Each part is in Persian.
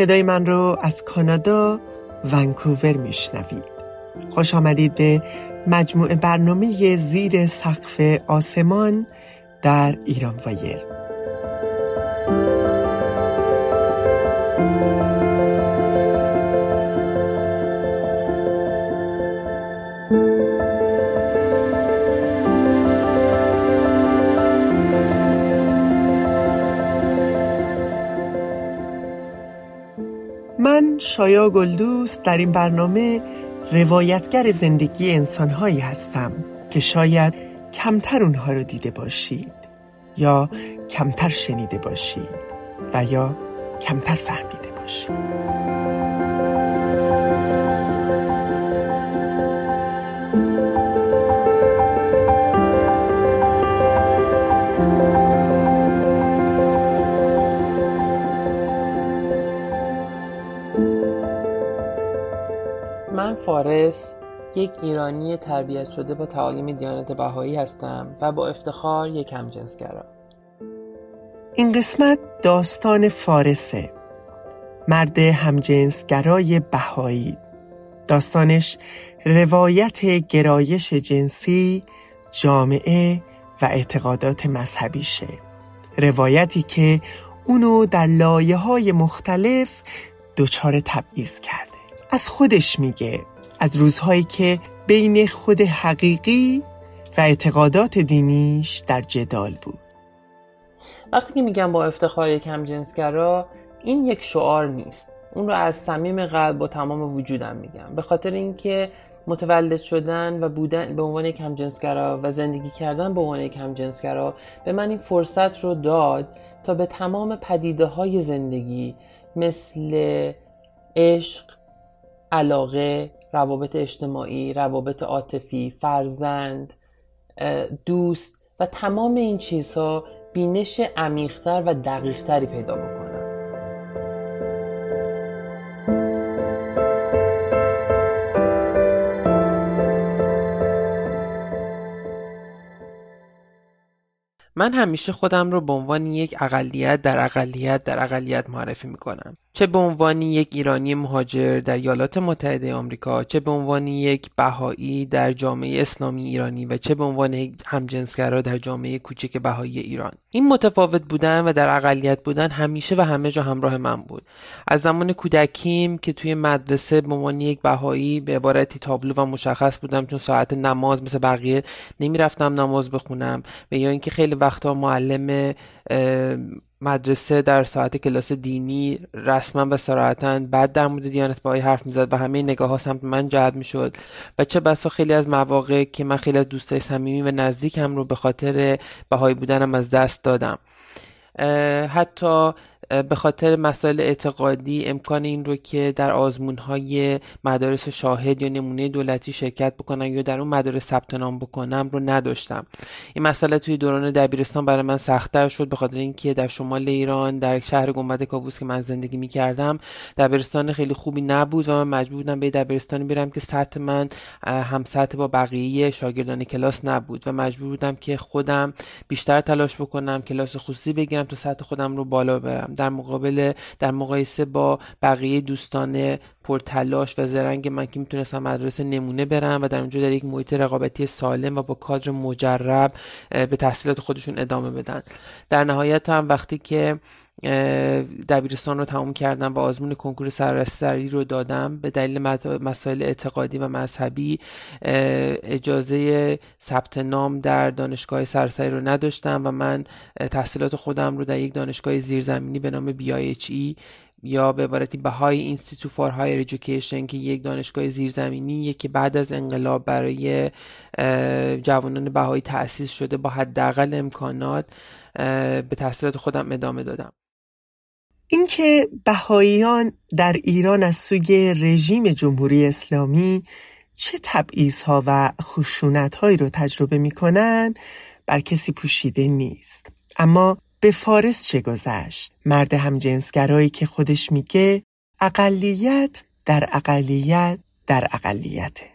صدای من رو از کانادا ونکوور میشنوید. خوش آمدید به مجموع برنامه زیر سقف آسمان در ایران وایر. شایا گلدوست در این برنامه روایتگر زندگی انسانهایی هستم که شاید کمتر اونها رو دیده باشید یا کمتر شنیده باشید و یا کمتر فهمیده باشید. فارس یک ایرانی تربیت شده با تعالیم دیانت بهایی هستم و با افتخار یک همجنسگرا. این قسمت داستان فارسه. مرد همجنسگرای بهایی. داستانش روایت گرایش جنسی جامعه و اعتقادات مذهبیشه. روایتی که اونو در لایه های مختلف دچار تبعیض کرده. از خودش میگه از روزهایی که بین خود حقیقی و اعتقادات دینیش در جدال بود. وقتی که میگم با افتخار یک همجنسگرا این یک شعار نیست. اون رو از صمیم قلب با تمام وجودم میگم. به خاطر اینکه متولد شدن و بودن به عنوان یک همجنسگرا و زندگی کردن به عنوان یک همجنسگرا به من این فرصت رو داد تا به تمام پدیده های زندگی مثل عشق علاقه روابط اجتماعی روابط عاطفی فرزند دوست و تمام این چیزها بینش عمیقتر و دقیقتری پیدا بکنم من همیشه خودم رو به عنوان یک اقلیت در اقلیت در اقلیت معرفی می‌کنم. چه به عنوان یک ایرانی مهاجر در ایالات متحده آمریکا چه به عنوان یک بهایی در جامعه اسلامی ایرانی و چه به عنوان یک همجنسگرا در جامعه کوچک بهایی ایران. این متفاوت بودن و در اقلیت بودن همیشه و همه جا همراه من بود. از زمان کودکیم که توی مدرسه به عنوان یک بهایی به عبارتی تابلو و مشخص بودم چون ساعت نماز مثل بقیه نمی‌رفتم نماز بخونم و یا اینکه خیلی وقتا معلم مدرسه در ساعت کلاس دینی رسما و سراحتا بعد در مورد دیانت بهایی حرف می‌زد و همه نگاه ها سمت من جلب می‌شد. و چه بسا خیلی از مواقع که من خیلی از دوستای صمیمی و نزدیکم رو به خاطر بهایی بودنم از دست دادم. حتی به خاطر مسائل اعتقادی امکان این رو که در آزمون های مدارس شاهد یا نمونه دولتی شرکت بکنم یا در اون مدارس ثبت نام بکنم رو نداشتم. این مسئله توی دوران دبیرستان برای من سختتر شد به خاطر اینکه در شمال ایران در شهر گنبد کاووس که من زندگی می کردم دبیرستان خیلی خوبی نبود و من مجبور بودم به دبیرستانی برم که سطح من هم سطح با بقیه شاگردان کلاس نبود و مجبور بودم که خودم بیشتر تلاش بکنم کلاس خصوصی بگیرم تا سطح خودم رو بالا ببرم در مقابل در مقایسه با بقیه دوستان پرتلاش و زرنگ من که می‌تونستم مدرسه نمونه برم و در اونجا در یک محیط رقابتی سالم و با کادر مجرب به تحصیلات خودشون ادامه بدن. در نهایت هم وقتی که دبیرستان رو تموم کردم و آزمون کنکور سراسری رو دادم. به دلیل مسائل اعتقادی و مذهبی اجازه ثبت نام در دانشگاه سراسری رو نداشتم و من تحصیلات خودم رو در یک دانشگاه زیرزمینی به نام BIHE یا به عبارتی Baha'i Institute for Higher Education که یک دانشگاه زیرزمینی که بعد از انقلاب برای جوانان بهایی تأسیس شده با حداقل امکانات به تحصیلات خودم ادامه دادم. اینکه بهاییان در ایران از سوی رژیم جمهوری اسلامی چه تبعیض و خشونت هایی رو تجربه می‌کنن بر کسی پوشیده نیست. اما به فارس چه گذشت؟ مرد همجنسگرایی که خودش میگه اقلیت در اقلیت در اقلیته.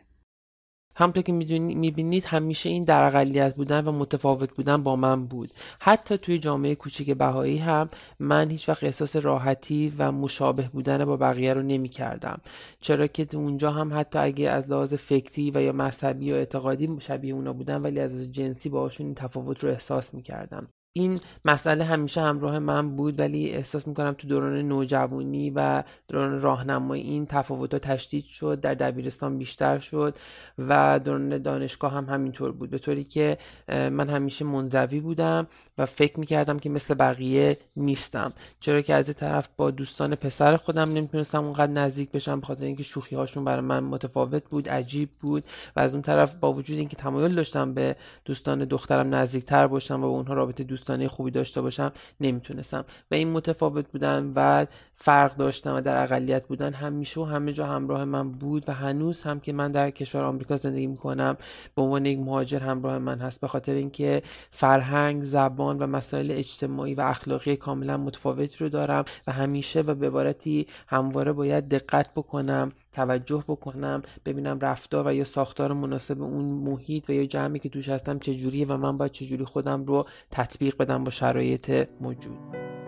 همونطور که می‌بینید همیشه این در اقلیت بودن و متفاوت بودن با من بود. حتی توی جامعه کوچیک بهایی هم من هیچ وقت احساس راحتی و مشابه بودن با بقیه رو نمی کردم چرا که اونجا هم حتی اگه از لحاظ فکری و یا مذهبی و اعتقادی شبیه اونا بودن ولی از جنسی باهاشون این تفاوت رو احساس می کردم این مسئله همیشه همراه من بود ولی احساس می‌کنم تو دوران نوجوانی و دوران راهنمایی این تفاوت تشدید شد در دبیرستان بیشتر شد و دوران دانشگاه هم همینطور بود. به طوری که من همیشه منزوی بودم و فکر می‌کردم که مثل بقیه نیستم. چرا که از این طرف با دوستان پسر خودم نمی‌تونستم اونقدر نزدیک بشم به خاطر اینکه شوخی هاشون برای من متفاوت بود عجیب بود و از اون طرف با وجود اینکه تمایل داشتم به دوستان دخترم نزدیکتر باشم و با اونها رابطه دوستانه خوبی داشته باشم نمی‌تونستم. و این متفاوت بودن و فرق داشتن و در اقلیت بودن همیشه و همه جا همراه من بود و هنوز هم که من در کشور آمریکا زندگی می‌کنم به عنوان یک مهاجر همراه من هست. به خاطر اینکه فرهنگ زبان و مسائل اجتماعی و اخلاقی کاملا متفاوتی رو دارم و همیشه و به عبارتی همواره باید دقت بکنم توجه بکنم ببینم رفتار و یا ساختار مناسب اون محیط و یا جمعی که توش هستم چجوریه و من باید چجوری خودم رو تطبیق بدم با شرایط موجود.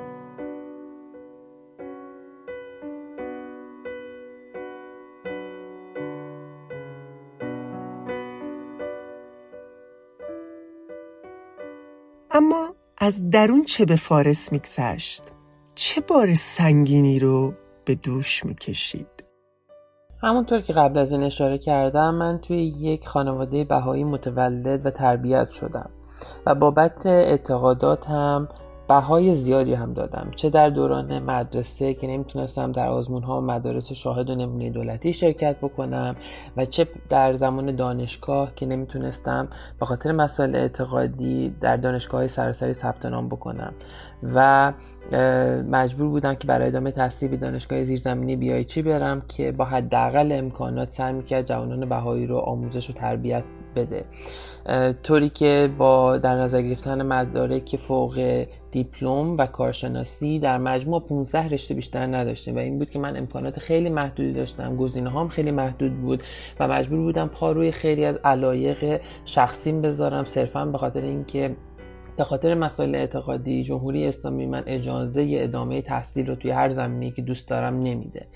اما از درون چه به فارس میگذشت؟ چه بار سنگینی رو به دوش می‌کشید؟ همونطور که قبل از این اشاره کردم من توی یک خانواده بهایی متولد و تربیت شدم و بابت اعتقاداتم بهای زیادی هم دادم. چه در دوران مدرسه که نمی‌تونستم در آزمون ها و مدارس شاهد و نمونه دولتی شرکت بکنم و چه در زمان دانشگاه که نمی‌تونستم به خاطر مسائل اعتقادی در دانشگاه های سراسری ثبت نام بکنم. و مجبور بودم که برای ادامه تحصیل به دانشگاه زیرزمینی بیای چی برم که با حداقل امکانات سعی می‌کرد جوانان بهایی رو آموزش و تربیت بده. طوری که با در نظر گرفتن مدارک فوق دیپلم و کارشناسی در مجموع 15 رشته بیشتر نداشتیم و این بود که من امکانات خیلی محدودی داشتم. گزینه هام خیلی محدود بود و مجبور بودم پا روی خیلی از علایق شخصیم بذارم. صرفا به خاطر اینکه به خاطر مسائل اعتقادی جمهوری اسلامی من اجازه ادامه تحصیل رو توی هر زمینی که دوست دارم نمیده.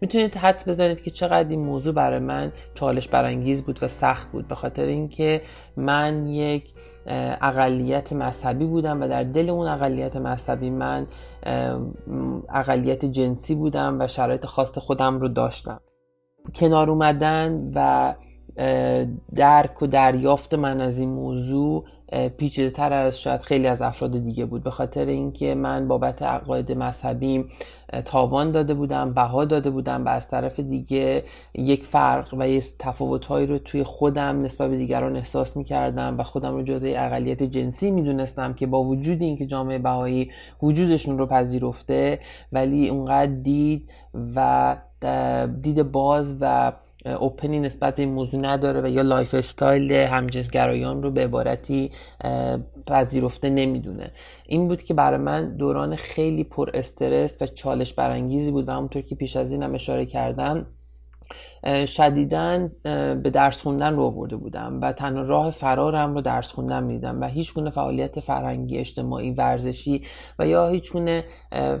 می‌تونید حدس بزنید که چقدر این موضوع برای من چالش برانگیز بود و سخت بود. به خاطر اینکه من یک اقلیت مذهبی بودم و در دل اون اقلیت مذهبی من اقلیت جنسی بودم و شرایط خاص خودم رو داشتم. کنار اومدن و درک و دریافت من از این موضوع پیچیده تر از شاید خیلی از افراد دیگه بود. به خاطر اینکه من بابت عقاید مذهبیم تاوان داده بودم بها داده بودم و از طرف دیگه یک فرق و یک تفاوتهایی رو توی خودم نسبت به دیگران احساس می‌کردم و خودم رو جزء اقلیت جنسی می‌دونستم که با وجود اینکه جامعه بهایی وجودشون رو پذیرفته ولی اونقدر دید و دید باز و open ی نسبت به این موضوع نداره و یا lifestyle همجنسگرایان رو به عبارتی پذیرفته نمی‌دونه. این بود که برای من دوران خیلی پر استرس و چالش برانگیزی بود و همونطور که پیش از اینم اشاره کردم شدیدا به درس خوندن رو آورده بودم و تنها راه فرارم رو درس خوندن می‌دیدم و هیچ گونه فعالیت فرهنگی اجتماعی ورزشی و یا هیچ گونه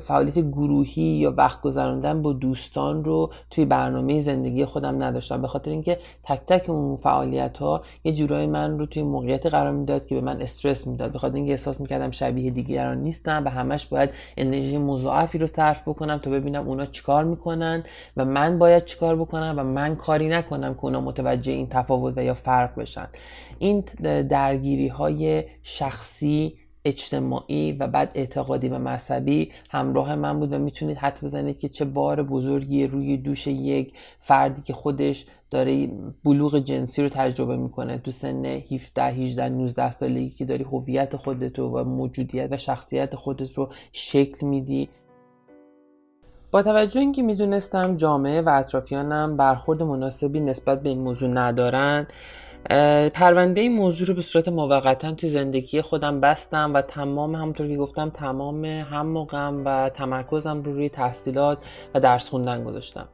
فعالیت گروهی یا وقت گذراندن با دوستان رو توی برنامه زندگی خودم نداشتم. به خاطر اینکه تک تک اون فعالیت ها یه جورایی من رو توی موقعیت قرار می‌داد که به من استرس می‌داد. به خاطر اینکه احساس می‌کردم شبیه دیگران نیستم و همش باید انرژی مضاعفی رو صرف بکنم تا ببینم اونا چیکار می‌کنن و من باید چیکار بکنم و من کاری نکنم که اونا متوجه این تفاوت و یا فرق بشن. این درگیری های شخصی اجتماعی و بعد اعتقادی و مذهبی همراه من بود و می‌تونید حد بزنید که چه بار بزرگی روی دوش یک فردی که خودش داره بلوغ جنسی رو تجربه می‌کنه. تو سن 17 18 19 سالگی که داری هویت خودت و موجودیت و شخصیت خودت رو شکل میدی. با توجه اینکه می‌دونستم جامعه و اطرافیانم برخورد مناسبی نسبت به این موضوع ندارن پرونده این موضوع رو به صورت موقتا توی زندگی خودم بستم و تمام همونطور که گفتم تمام هم و تمرکزم رو روی تحصیلات و درس خوندن گذاشتم.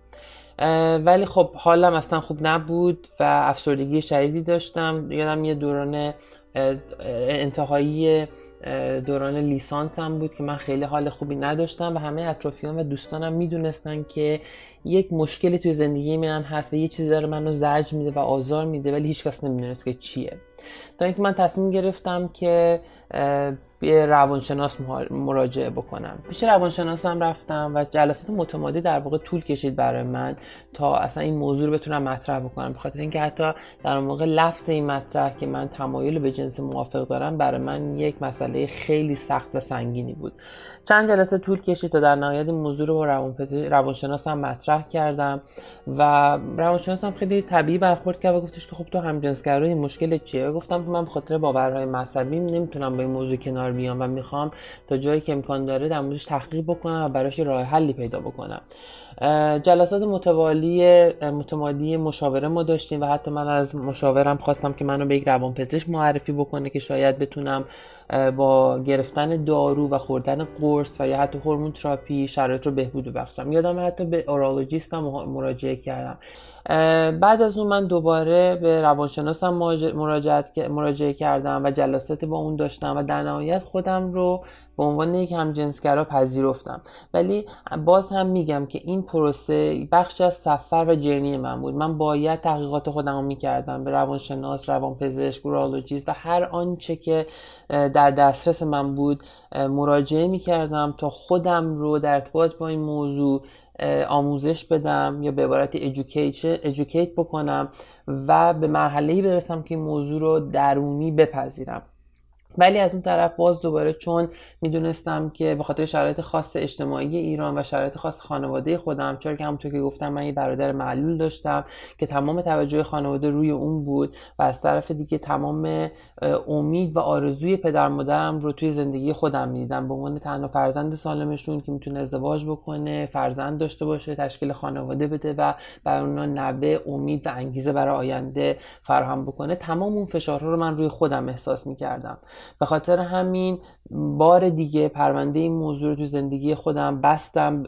ولی خب حالم اصلا خوب نبود و افسردگی شدیدی داشتم. یادم یه دوران انتهایی دوران لیسانس هم بود که من خیلی حال خوبی نداشتم و همه اطرافیان و دوستانم می‌دونستن که یک مشکلی توی زندگی من هست و یه چیزی داره منو زجر میده و آزار میده ولی هیچکس نمی‌دونست که چیه. تا اینکه من تصمیم گرفتم که به روانشناس مراجعه بکنم. پیش روانشناسم رفتم و جلسات متمادی در واقع طول کشید برای من تا اصلا این موضوع رو بتونم مطرح بکنم. به خاطر اینکه حتی در واقع لفظ این مطرح که من تمایل به جنس موافق دارم برای من یک مسئله خیلی سخت و سنگینی بود. چند جلسه طول کشید تا در نهایت این موضوع رو با روانشناسم مطرح کردم و روانشناسم خیلی طبیعی برخورد کرد و گفتش که خب تو همجنسگرایی مشکل چیه؟ گفتم که من به خاطر باورهای مذهبی نمی‌تونم با این موضوع کنار بیام و می‌خوام تا جایی که امکان داره در موردش تحقیق بکنم و براش راه حلی پیدا بکنم. جلسات متوالی متمادی مشاوره ما داشتیم و حتی من از مشاورم خواستم که منو به یک روانپزشک معرفی بکنه که شاید بتونم با گرفتن دارو و خوردن قرص و یا حتی هورمون تراپی شرایط رو بهبود ببخشم. یادم حتی به اورولوژیستم مراجعه کردم. بعد از اون من دوباره به روانشناسم مراجعت مراجعه کردم و جلسات با اون داشتم و در نهایت خودم رو به عنوان یک همجنسگرا پذیرفتم. ولی باز هم میگم که این پروسه بخش از سفر و جرنی من بود. من باید تحقیقات خودم رو می‌کردم به روانشناس روانپزشک اورولوژیست و هر آنچه که در دسترس من بود مراجعه می‌کردم تا خودم رو در ارتباط با این موضوع آموزش بدم یا به عبارت educate بکنم و به مرحله برسم که موضوع رو درونی بپذیرم. ولی از اون طرف باز دوباره چون می‌دونستم که به خاطر شرایط خاص اجتماعی ایران و شرایط خاص خانواده خودم چرا که همونطور که گفتم من یه برادر معلول داشتم که تمام توجه خانواده روی اون بود و از طرف دیگه تمام امید و آرزوی پدر مادرم رو توی زندگی خودم می‌دیدم. به عنوان تنها فرزند سالمشون که می‌تونه ازدواج بکنه فرزند داشته باشه تشکیل خانواده بده و برای اونا نبه امید و انگیزه برای آینده فراهم بکنه تمام اون فشارها رو من روی خودم احساس می‌کردم. به خاطر همین بار دیگه پرونده این موضوع رو تو زندگی خودم بستم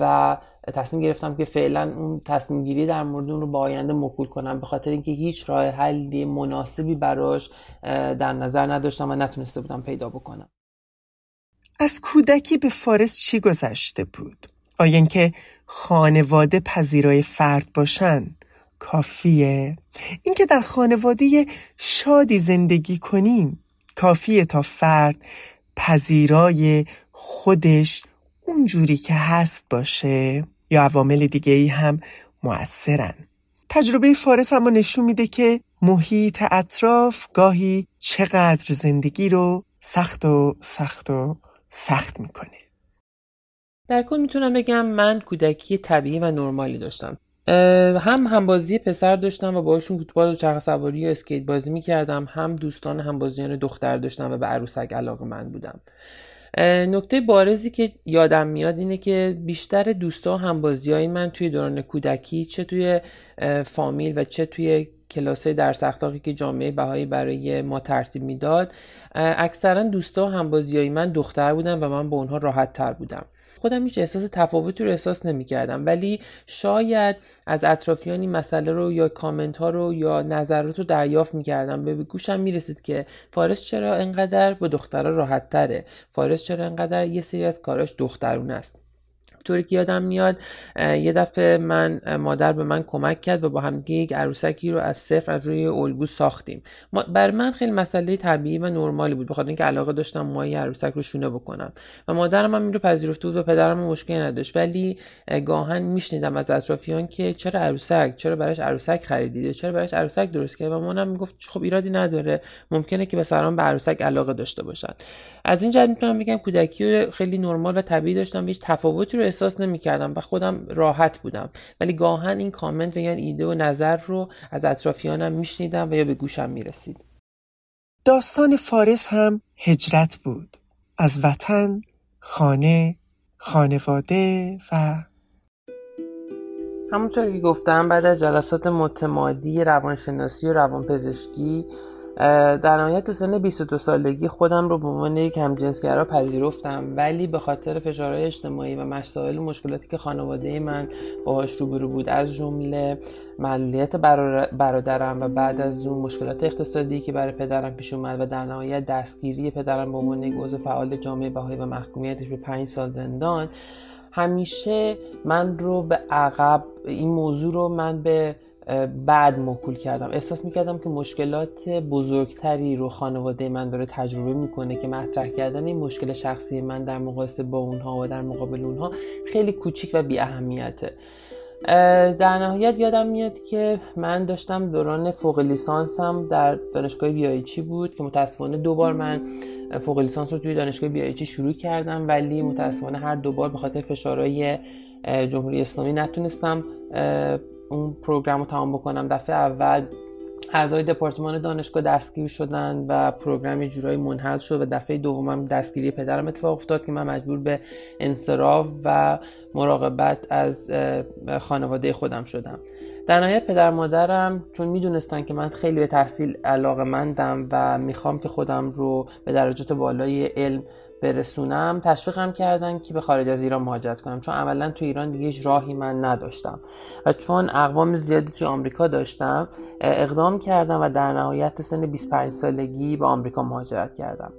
و تصمیم گرفتم که فعلا اون تصمیم گیری در مورد اون رو با آینده مکول کنم به خاطر اینکه هیچ راه حلی مناسبی براش در نظر نداشتم و نتونسته بودم پیدا بکنم از کودکی به فارس چی گذشته بود؟ آیا اینکه خانواده پذیرای فرد باشن کافیه؟ اینکه در خانواده شادی زندگی کنیم کافیه تا فرد پذیرای خودش اونجوری که هست باشه. یا عوامل دیگه ای هم مؤثرن تجربه فارس اما نشون میده که محیط اطراف گاهی چقدر زندگی رو سخت و سخت و سخت می‌کنه. در کل می‌تونم بگم من کودکی طبیعی و نرمالی داشتم. هم همبازی پسر داشتم و باشون فوتبال و چرخ سواری و اسکیت بازی می‌کردم. هم دوستان همبازیان دختر داشتم و به عروسک علاقه من بودم. نکته بارزی که یادم میاد اینه که بیشتر دوستا و همبازی های من توی دوران کودکی چه توی فامیل و چه توی کلاس درس اخلاقی که جامعه بهایی برای ما ترتیب می‌داد اکثرا دوستا و همبازی های من دختر بودن و من با اونها راحت تر بودم. خودم هیچ احساس تفاوتی رو احساس نمی کردم ولی شاید از اطرافیان این مسئله رو یا کامنت ها رو یا نظرات رو دریافت می کردم به گوشم می رسید که فارس چرا انقدر با دخترها راحت تره فارس چرا انقدر یه سری از کاراش دخترون است. طوری که یادم میاد یه دفعه من مادر به من کمک کرد و با هم یک عروسکی رو از صفر از روی الگو ساختیم. بر من خیلی مسئله طبیعی و نرمالی بود بخاطر اینکه علاقه داشتم مای عروسک رو شونه بکنم. و مادرم هم این رو پذیرفته بود و پدرم مشکلی نداشت. ولی گاهن میشنیدم از اطرافیان که چرا عروسک چرا براش عروسک خریدید چرا براش عروسک درست کرد و مامانم می‌گفت خب ایرادی نداره. ممکنه که سران به عروسک علاقه داشته باشن. از این جهت می‌تونم بگم کودکی خیلی نرمال و طبیعی داشتم هیچ تفاوتی رو احساس نمی‌کردم و خودم راحت بودم. ولی گاهن این کامنت و یعنی ایده و نظر رو از اطرافیانم میشنیدم و یا به گوشم می‌رسید. داستان فارس هم هجرت بود. از وطن خانه خانواده و همونطور که گفتم بعد از جلسات متمادی روانشناسی و روانپزشکی در نهایت تو سن 22 سالگی خودم رو به عنوان یک همجنسگرا پذیرفتم. ولی به خاطر فشارهای اجتماعی و مسائل و مشکلاتی که خانواده من باهاش روبرو بود از جمله معلولیت برادرم و بعد از اون مشکلات اقتصادی که برای پدرم پیش اومد و در نهایت دستگیری پدرم به عنوان یک عضو فعال جامعه بهایی و محکومیتش به پنج سال زندان همیشه من رو به عقب این موضوع رو من به بعد موکول کردم. احساس می‌کردم که مشکلات بزرگتری رو خانواده من داره تجربه می‌کنه که مطرح کردن این مشکل شخصی من در مقایسه با اونها و در مقابل اونها خیلی کوچیک و بی اهمیته در نهایت یادم میاد که من داشتم دوران فوق لیسانسم در دانشگاه بیایچی بود که متاسفانه دوبار من فوق لیسانس رو توی دانشگاه بیایچی شروع کردم ولی متاسفانه هر دوبار به خاطر فشارهای جمهوری اسلامی نتونستم اون پروگرام رو تمام بکنم. دفعه اول اعضای دپارتمان دانشگاه دستگیر شدن و پروگرام جورایی منحل شد و دفعه دومم دستگیری پدرم اتفاق افتاد که من مجبور به انصراف و مراقبت از خانواده خودم شدم. در نهایت پدر مادرم چون می‌دونستن که من خیلی به تحصیل علاقه مندم و می‌خوام که خودم رو به درجات بالای علم برسونم تشویقم کردن که به خارج از ایران مهاجرت کنم. چون عملا تو ایران دیگه هیچ راهی من نداشتم. و چون اقوام زیادی توی آمریکا داشتم اقدام کردم و در نهایت سن 25 سالگی به آمریکا مهاجرت کردم.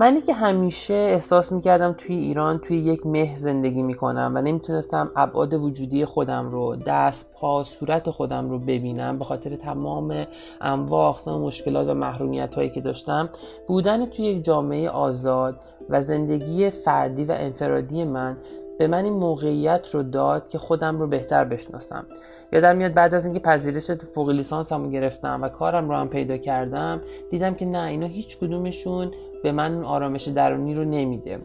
منی که همیشه احساس می‌کردم توی ایران توی یک مه زندگی می‌کنم و نمی‌تونستم ابعاد وجودی خودم رو دست پا صورت خودم رو ببینم به خاطر تمام انواع اقسام مشکلات و محرومیت هایی که داشتم. بودن توی یک جامعه آزاد و زندگی فردی و انفرادی من به من این موقعیت رو داد که خودم رو بهتر بشناسم. یادم میاد بعد از اینکه پذیرش فوق لیسانسمو گرفتم و کارم رو هم پیدا کردم دیدم که نه اینا هیچ کدومشون به من اون آرامش درونی رو نمیده.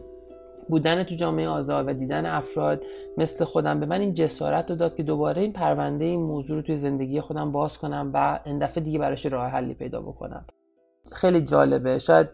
بودن تو جامعه آزاد و دیدن افراد مثل خودم به من این جسارت رو داد که دوباره این پرونده این موضوع رو توی زندگی خودم باز کنم و این دفعه دیگه براش راه حلی پیدا بکنم. خیلی جالبه. شاید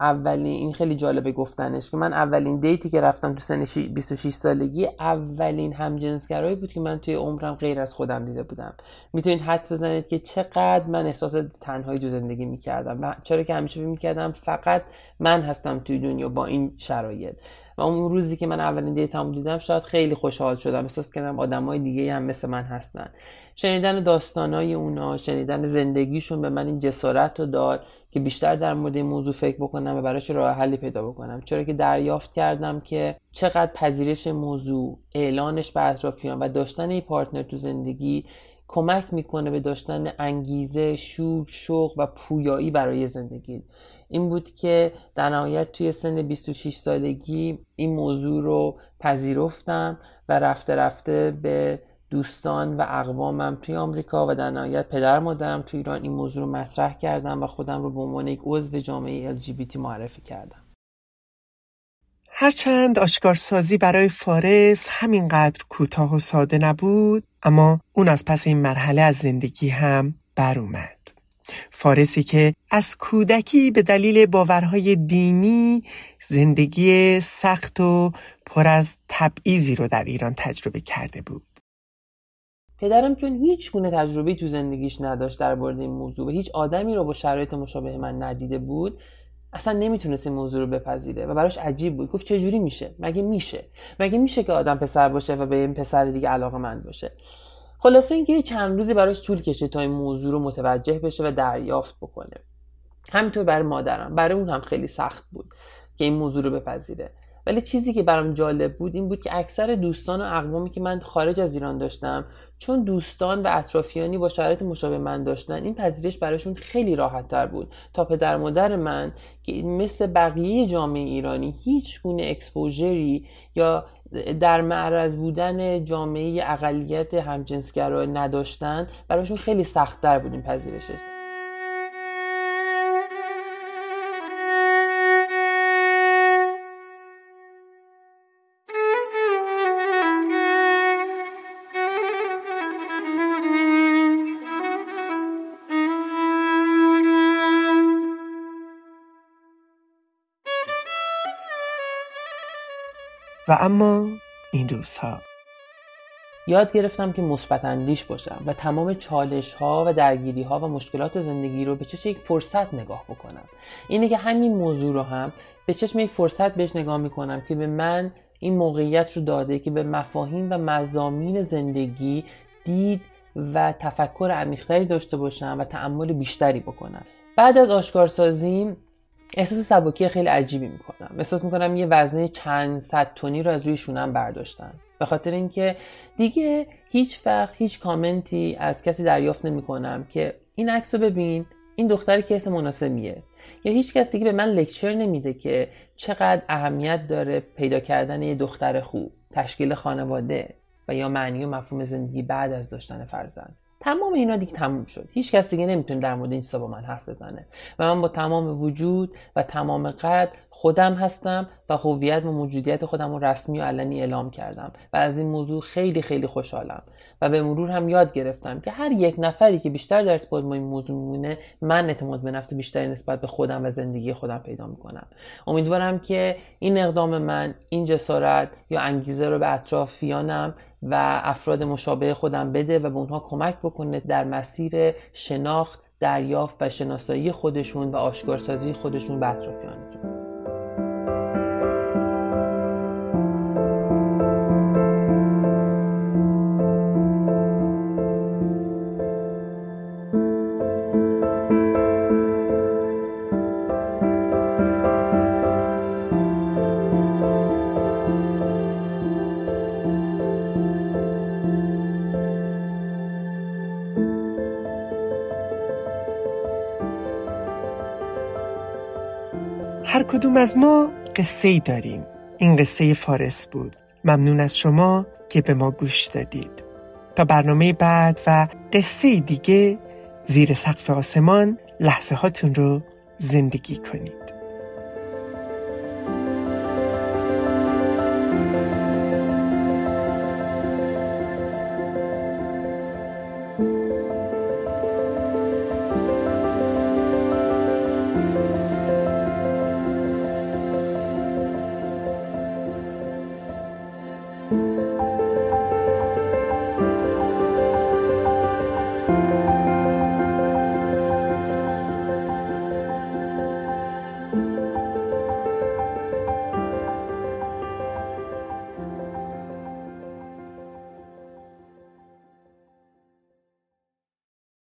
اولین این خیلی جالبه گفتنش که من اولین دیتی که رفتم تو سن 26 سالگی اولین همجنسگرایی بود که من توی عمرم غیر از خودم دیده بودم. می‌تونید حد بزنید که چقدر من احساس تنهایی تو زندگی می‌کردم چرا که همیشه می‌کردم فقط من هستم توی دنیا با این شرایط. و اون روزی که من اولین دیتامو دیدم شاید خیلی خوشحال شدم. احساس کردم آدمای دیگه هم مثل من هستن. شنیدن داستانای اونا شنیدن زندگیشون به من این جسارت رو داد که بیشتر در مورد این موضوع فکر بکنم و براش راه حلی پیدا بکنم. چرا که دریافت کردم که چقدر پذیرش موضوع اعلانش به اطرافیان و داشتن این پارتنر تو زندگی کمک می‌کنه به داشتن انگیزه شور شوق و پویایی برای زندگی. این بود که در نهایت توی سن 26 سالگی این موضوع رو پذیرفتم و رفته رفته به دوستان و اقوامم توی آمریکا و در نهایت پدر مادرم توی ایران این موضوع رو مطرح کردم و خودم رو به عنوان یک عضو جامعه LGBT معرفی کردم. هرچند آشکارسازی برای فارس همینقدر کوتاه و ساده نبود اما اون از پس این مرحله از زندگی هم بر اومد. فارسی که از کودکی به دلیل باورهای دینی زندگی سخت و پر از تبعیضی رو در ایران تجربه کرده بود. پدرم چون هیچ گونه تجربه تو زندگیش نداشت در مورد این موضوع و هیچ آدمی رو با شرایط مشابه من ندیده بود اصلا نمی‌تونست این موضوع رو بپذیره و براش عجیب بود. گفت چجوری میشه؟ مگه میشه؟ مگه میشه که آدم پسر باشه و به این پسر دیگه علاقه مند باشه؟ خلاصه اینکه چند روزی براش طول کشید تا این موضوع رو متوجه بشه و دریافت بکنه. همینطور برای مادرم. برای اون هم خیلی سخت بود که این موضوع رو بپذیره. ولی چیزی که برام جالب بود این بود که اکثر دوستان و اقوامی که من خارج از ایران داشتم چون دوستان و اطرافیانی با شرایط مشابه من داشتن این پذیرش براشون خیلی راحت تر بود. تا پدر مادر من که مثل بقیه جامعه ایرانی هیچ گونه اکسپوژری یا در معرض بودن جامعه اقلیت همجنسگرا نداشتن براشون خیلی سختتر بود پذیرشش. و اما این روزها. یاد گرفتم که مثبت اندیش باشم و تمام چالش ها و درگیری ها و مشکلات زندگی رو به چشم یک فرصت نگاه بکنم. اینه که همین موضوع رو هم به چشم یک فرصت بهش نگاه می‌کنم که به من این موقعیت رو داده که به مفاهیم و مزامین زندگی دید و تفکر عمیقتری داشته باشم و تعمل بیشتری بکنم. بعد از آشکارسازی احساس سبکی خیلی عجیبی می‌کنم. احساس می‌کنم یه وزنه چند صد تونی رو از روی شونم برداشتن. به خاطر اینکه دیگه هیچ وقت هیچ کامنتی از کسی دریافت نمی‌کنم که این عکس رو ببین این دختری که اسم مناسبیه. یا هیچ کس دیگه به من لکچر نمیده که چقدر اهمیت داره پیدا کردن یه دختر خوب تشکیل خانواده و یا معنی و مفهوم زندگی بعد از داشتن فرزند. تمام اینا دیگه تموم شد. هیچ کس دیگه نمی‌تونه در مورد این با من حرف بزنه. و من با تمام وجود و تمام قد خودم هستم و هویت و موجودیت خودم رو رسمی و علنی اعلام کردم. و از این موضوع خیلی خیلی خوشحالم. و به مرور هم یاد گرفتم که هر یک نفری که بیشتر در ارتباط با این موضوع میمونه من اعتماد به نفس بیشتری نسبت به خودم و زندگی خودم پیدا می‌کنم. امیدوارم که این اقدام من این جسارت یا انگیزه رو به اطرافیانم و افراد مشابه خودم بده و به اونها کمک بکنه در مسیر شناخت دریافت و شناسایی خودشون و آشکارسازی خودشون به اطرافیانشون کدوم از ما قصه ای داریم. این قصه فارس بود. ممنون از شما که به ما گوش دادید. تا برنامه بعد و قصه دیگه زیر سقف آسمان لحظه هاتون رو زندگی کنید.